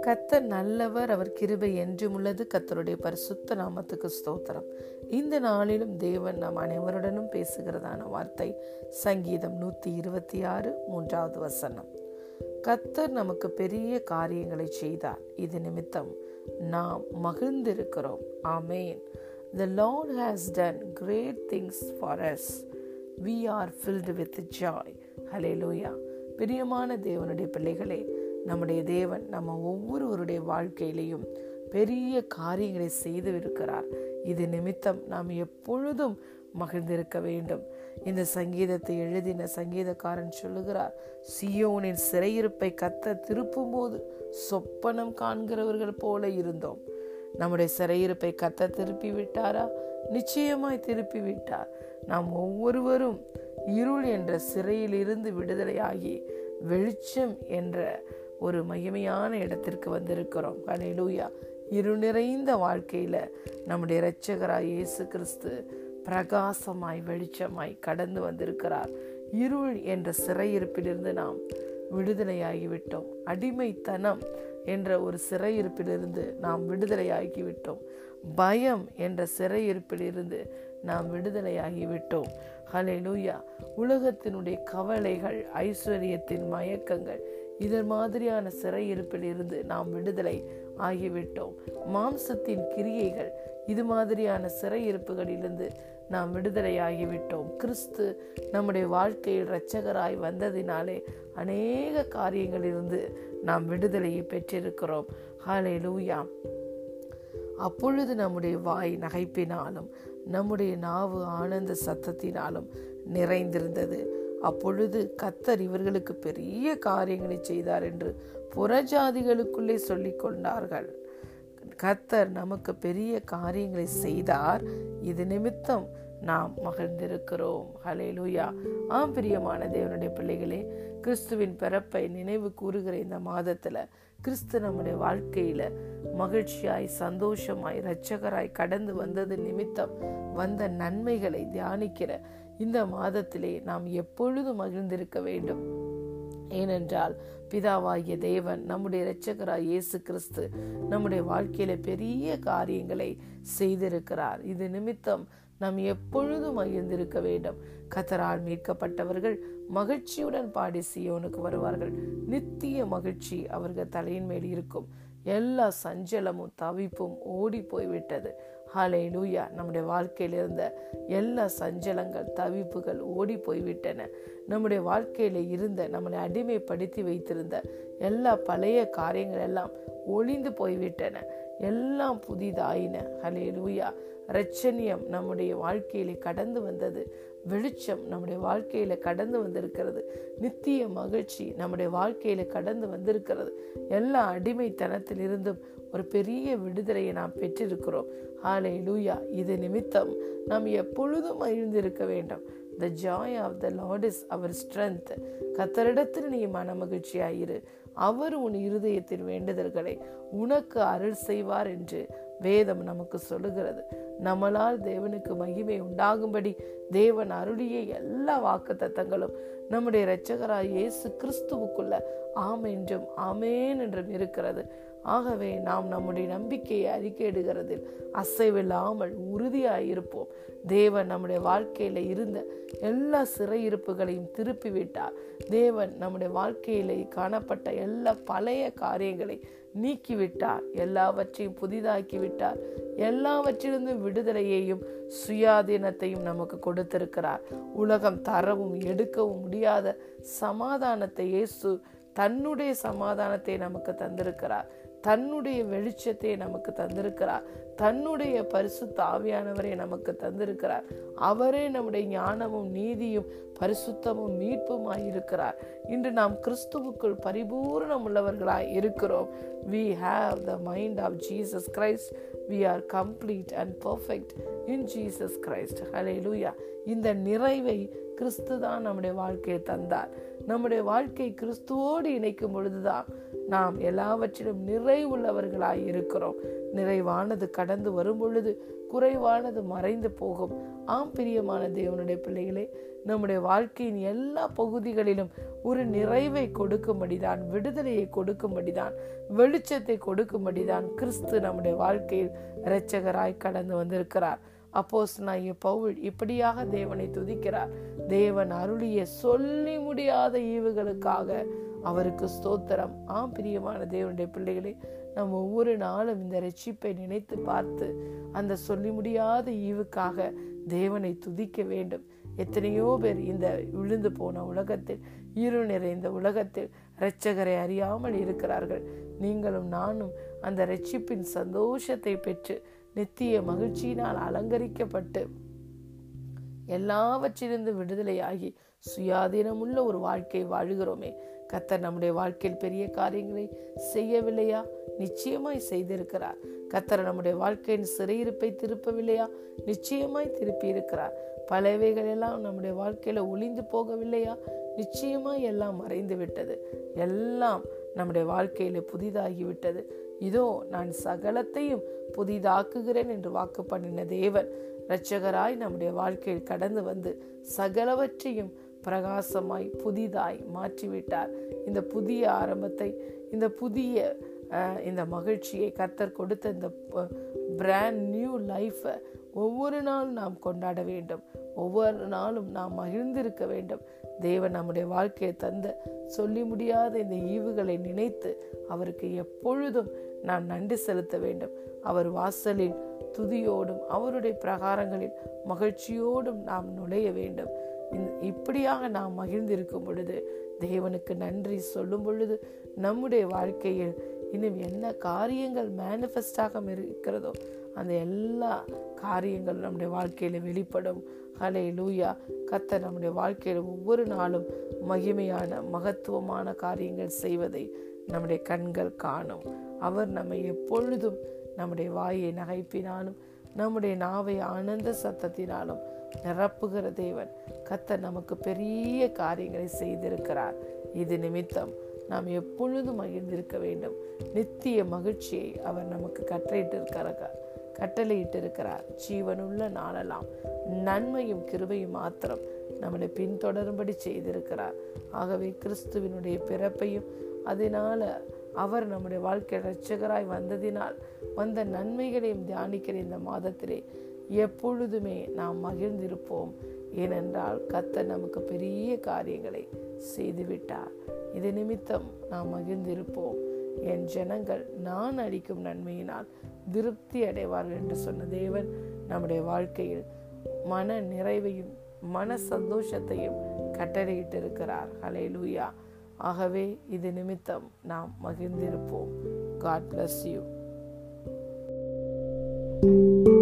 கத்தர் நல்லவர் அவர் கிருபை என்றும் உள்ளது. கத்தருடைய பரிசுத்த நாமத்துக்கு ஸ்தோத்திரம். இந்த நாளிலும் தேவன் நம் அனைவருடனும் பேசுகிறதான வார்த்தை சங்கீதம் நூற்றி இருபத்தி ஆறு மூன்றாவது வசனம். கத்தர் நமக்கு பெரிய காரியங்களை செய்தார். இது நிமித்தம் நாம் மகிழ்ந்திருக்கிறோம். ஆமேன். The Lord has done great things for us we are filled with joy joy. Hallelujah. பிரியமான தேவனுடைய பிள்ளைகளே நம்முடைய தேவன் நம்ம ஒவ்வொருவருடைய வாழ்க்கையிலையும் பெரிய காரியங்களை செய்து இருக்கிறார் இது நிமித்தம் நாம் எப்பொழுதும் மகிழ்ந்திருக்க வேண்டும் இந்த சங்கீதத்தை எழுதின சங்கீதக்காரன் சொல்லுகிறார் சியோனின் சிறையிருப்பை கத்த திருப்பும் போது சொப்பனம் காண்கிறவர்கள் போல இருந்தோம் நம்முடைய சிறையிருப்பை கத்த திருப்பி விட்டாரா நிச்சயமாய் திருப்பி விட்டார் நாம் ஒவ்வொருவரும் இருள் என்ற சிறையிலிருந்து விடுதலையாகி வெளிச்சம் என்ற ஒரு மகிமையான இடத்திற்கு வந்திருக்கிறோம். அலையிலூயா இரு நிறைந்த வாழ்க்கையில் நம்முடைய இரட்சகராய் இயேசு கிறிஸ்து பிரகாசமாய் வெளிச்சமாய் கடந்து வந்திருக்கிறார். இருள் என்ற சிறையிருப்பிலிருந்து நாம் விடுதலையாகிவிட்டோம். அடிமைத்தனம் என்ற ஒரு சிறையிருப்பிலிருந்து நாம் விடுதலையாகிவிட்டோம். பயம் என்ற சிறையிருப்பிலிருந்து நாம் விடுதலையாகிவிட்டோம். ஹலெலுயா உலகத்தினுடைய கவலைகள் ஐஸ்வர்யத்தின் மயக்கங்கள் இதன் மாதிரியான சிறையிருப்பில் இருந்து நாம் விடுதலை ஆகிவிட்டோம். மாம்சத்தின் கிரியைகள் இது மாதிரியான சிறையிருப்புகளிலிருந்து நாம் விடுதலை ஆகிவிட்டோம். கிறிஸ்து நம்முடைய வாழ்க்கையில் இரட்சகராய் வந்ததினாலே அநேக காரியங்களிலிருந்து நாம் விடுதலையை பெற்றிருக்கிறோம். ஹாலே லூயா அப்பொழுது நம்முடைய வாய் நகைப்பினாலும் நம்முடைய நாவு ஆனந்த சத்தத்தினாலும் நிறைந்திருந்தது. அப்பொழுது கத்தர் இவர்களுக்கு பெரிய காரியங்களை செய்தார் என்று புறஜாதிகளுக்குள்ளே சொல்லிக்கொண்டார்கள் கத்தர் நமக்கு பெரிய காரியங்களை செய்தார். இது நிமித்தம் நாம் மகிழ்ந்திருக்கிறோம். ஹலே லூயா ஆம் பிரியமான தேவனுடைய பிள்ளைகளே கிறிஸ்துவின் பிறப்பை நினைவு கூறுகிற இந்த மாதத்துல கிறிஸ்து நம்முடைய வாழ்க்கையில மகிழ்ச்சியாய் சந்தோஷமாய் இரட்சகராய் கடந்து வந்தது நிமித்தம் வந்த நன்மைகளை தியானிக்கிற இந்த மாதத்திலே நாம் எப்பொழுதும் மகிழ்ந்திருக்க வேண்டும்? ஏனென்றால் பிதாவாகிய தேவன் நம்முடைய இரட்சகராய் இயேசு கிறிஸ்து நம்முடைய வாழ்க்கையில பெரிய காரியங்களை செய்திருக்கிறார். இது நிமித்தம் நாம் எப்பொழுதும் மகிழ்ந்திருக்க வேண்டும். கத்தரால் மீட்கப்பட்டவர்கள் மகிழ்ச்சியுடன் பாடி சியோனுக்கு வருவார்கள். நித்திய மகிழ்ச்சி அவர்கள் தலையின் மேல் இருக்கும். எல்லா சஞ்சலமும் தவிப்பும் ஓடி போய்விட்டது. ஹாலே லூயா நம்முடைய வாழ்க்கையில் இருந்த எல்லா சஞ்சலங்கள் தவிப்புகள் ஓடி போய்விட்டன. நம்முடைய வாழ்க்கையில் இருந்த நம்மளை அடிமைப்படுத்தி வைத்திருந்த எல்லா பழைய காரியங்கள் எல்லாம் ஒளிந்து போய்விட்டன. எல்லாம் புதிதாயின. ஹலே லூயா ரச்சனியம் நம்முடைய வாழ்க்கையில கடந்து வந்தது. வெளிச்சம் நம்முடைய வாழ்க்கையில கடந்து வந்திருக்கிறது. நித்திய மகிழ்ச்சி நம்முடைய வாழ்க்கையில கடந்து வந்திருக்கிறது. எல்லா அடிமைத்தனத்தில் இருந்தும் ஒரு பெரிய விடுதலையை நாம் பெற்றிருக்கிறோம். ஹாலே லூயா இது நிமித்தம் நாம் எப்பொழுதும் மகிழ்ந்திருக்க வேண்டும். The joy of the Lord is our strength கத்தரிடத்தில் நீ மன மகிழ்ச்சியாயிரு. அவர் உன் இருதயத்தின் வேண்டுதல்களை உனக்கு அருள் செய்வார் என்று வேதம் நமக்கு சொல்லுகிறது. நம்மளால் தேவனுக்கு மகிமை உண்டாகும்படி தேவன் அருளிய எல்லா வாக்கு தத்தங்களும் நம்முடைய இரட்சகராய் இயேசு கிறிஸ்துவுக்குள்ள ஆம் என்றும் ஆமேன் என்றும் இருக்கிறது. ஆகவே நாம் நம்முடைய நம்பிக்கையை அறிக்கையிடுகிறதில் அசைவில்லாமல் உறுதியாயிருப்போம். தேவன் நம்முடைய வாழ்க்கையில இருந்த எல்லா சிறையிருப்புகளையும் திருப்பி விட்டார் தேவன் நம்முடைய வாழ்க்கையிலே காணப்பட்ட எல்லா பழைய காரியங்களை நீக்கிவிட்டார். எல்லாவற்றையும் புதிதாக்கி விட்டார் எல்லாவற்றிலிருந்தும் விடுதலையையும் சுயாதீனத்தையும் நமக்கு கொடுத்திருக்கிறார். உலகம் தரவும் எடுக்கவும் முடியாத சமாதானத்தை இயேசு தன்னுடைய சமாதானத்தை நமக்கு தந்திருக்கிறார். தன்னுடைய வெளிச்சத்தை நமக்கு தந்திருக்கிறார். தன்னுடைய பரிசுத்த ஆவியானவரை நமக்கு தந்திருக்கிறார். அவரே நம்முடைய ஞானமும் நீதியும் பரிசுத்தமும் மீட்புமாய் இருக்கிறார். இன்று நாம் கிறிஸ்துவுக்குள் பரிபூர்ணம் உள்ளவர்களாய் இருக்கிறோம். We have the mind of Jesus Christ we are complete and perfect in Jesus Christ hallelujah இந்த நிறைவை கிறிஸ்து தான் நம்முடைய வாழ்க்கையை தந்தார். நம்முடைய வாழ்க்கை கிறிஸ்துவோடு இணைக்கும் பொழுதுதான் நாம் எல்லாவற்றிலும் நிறைவுள்ளவர்களாய் இருக்கிறோம். நிறைவானது கடந்து வரும் பொழுது குறைவானது மறைந்து போகும். ஆம் பிரியமான தேவனுடைய பிள்ளைகளே நம்முடைய வாழ்க்கையின் எல்லா பகுதிகளிலும் ஒரு நிறைவை கொடுக்கும்படிதான் விடுதலையை கொடுக்கும்படிதான் வெளிச்சத்தை கொடுக்கும்படிதான் கிறிஸ்து நம்முடைய வாழ்க்கையில் இரட்சகராய் கடந்து வந்திருக்கிறார். அப்போஸ் நான் பவுல் இப்படியாக தேவனை துதிக்கிறார். தேவன் அருளிய சொல்லி முடியாத ஈவுகளுக்காக அவருக்கு ஸ்தோத்திரம். ஆம் பிரியமான தேவனுடைய பிள்ளைகளே நம்ம ஒவ்வொரு நாளும் இந்த ரட்சிப்பை நினைத்து பார்த்து அந்த சொல்லி முடியாத ஈவுக்காக தேவனை துதிக்க வேண்டும். எத்தனையோ பேர் இந்த விழுந்து போன உலகத்தில் இருள் நிறைந்த உலகத்தில் இரட்சகரை அறியாமல் இருக்கிறார்கள். நீங்களும் நானும் அந்த ரட்சிப்பின் சந்தோஷத்தை பெற்று நித்திய மகிழ்ச்சியினால் அலங்கரிக்கப்பட்டு எல்லாவற்றிலிருந்து விடுதலையாகி சுயாதீனமுள்ள ஒரு வாழ்க்கை வாழுகிறோமே. கத்தர் நம்முடைய வாழ்க்கையில் பெரிய காரியங்களை செய்யவில்லையா? நிச்சயமாய் செய்திருக்கிறார். கத்தர் நம்முடைய வாழ்க்கையின் சிறையிருப்பை திருப்பவில்லையா? நிச்சயமாய் திருப்பி இருக்கிறார் பலவைகள் எல்லாம் நம்முடைய வாழ்க்கையில ஒளிந்து போகவில்லையா? நிச்சயமாய் எல்லாம் மறைந்து விட்டது எல்லாம் நம்முடைய வாழ்க்கையில புதிதாகிவிட்டது. இதோ நான் சகலத்தையும் புதிதாக்குகிறேன் என்று வாக்கு பண்ணின தேவன் இரட்சகராய் நம்முடைய வாழ்க்கையில் கடந்து வந்து சகலவற்றையும் பிரகாசமாய் புதிதாய் மாற்றிவிட்டார். இந்த புதிய ஆரம்பத்தை இந்த புதிய இந்த மகிழ்ச்சியை கத்தர் கொடுத்த இந்த பிராண்ட் நியூ லைஃப்பை ஒவ்வொரு நாளும் நாம் கொண்டாட வேண்டும். ஒவ்வொரு நாளும் நாம் மகிழ்ந்திருக்க வேண்டும். தேவன் நம்முடைய வாழ்க்கையை தந்த சொல்லி முடியாத இந்த ஈவுகளை நினைத்து அவருக்கு எப்பொழுதும் நாம் நன்றி செலுத்த வேண்டும். அவர் வாசலில் துதியோடும் அவருடைய பிரகாரங்களில் மகிழ்ச்சியோடும் நாம் நுழைய வேண்டும். இப்படியாக நாம் மகிழ்ந்திருக்கும் பொழுது தேவனுக்கு நன்றி சொல்லும் பொழுது நம்முடைய வாழ்க்கையில் இன்னும் என்ன காரியங்கள் மேனிஃபெஸ்டாக இருக்கிறதோ அந்த எல்லா காரியங்களும் நம்முடைய வாழ்க்கையில் வெளிப்படும். ஹலே லூயா கத்த நம்முடைய வாழ்க்கையில் ஒவ்வொரு நாளும் மகிமையான மகத்துவமான காரியங்கள் செய்வதை நம்முடைய கண்கள் காணும். அவர் நம்மை எப்பொழுதும் நம்முடைய வாயை நகைப்பினாலும் நம்முடைய நாவை ஆனந்த சத்தத்தினாலும் நிரப்புகிற தேவன் கத்த நமக்கு பெரிய காரியங்களை செய்திருக்கிறார். இது நிமித்தம் நாம் எப்பொழுதும் மகிழ்ந்திருக்க வேண்டும். நித்திய மகிழ்ச்சியை அவர் நமக்கு கட்டளையிட்டு கட்டளையிட்டிருக்கிறார். கட்டளையிட்டு இருக்கிறார் ஜீவனுள்ள நாளெல்லாம் நன்மையும் கிருபையும் மாத்திரம் நம்மளை பின்தொடரும்படி செய்திருக்கிறார். ஆகவே கிறிஸ்துவினுடைய பிறப்பையும் அதனால அவர் நம்முடைய வாழ்க்கை ரட்சகராய் வந்ததினால் வந்த நன்மைகளையும் தியானிக்கிற இந்த மாதத்திலே எப்பொழுதுமே நாம் மகிழ்ந்திருப்போம். ஏனென்றால் கத்தர் நமக்கு பெரிய காரியங்களை செய்துவிட்டார். இது நிமித்தம் நாம் மகிழ்ந்திருப்போம். என் ஜனங்கள் நான் அளிக்கும் நன்மையினால் திருப்தி அடைவார்கள் என்று சொன்ன தேவன் நம்முடைய வாழ்க்கையில் மன நிறைவையும் மன சந்தோஷத்தையும் கட்டளையிட்டிருக்கிறார். ஹலே லூயா ஆகவே இது நிமித்தம் நாம் மகிழ்ந்திருப்போம். God bless you thank you.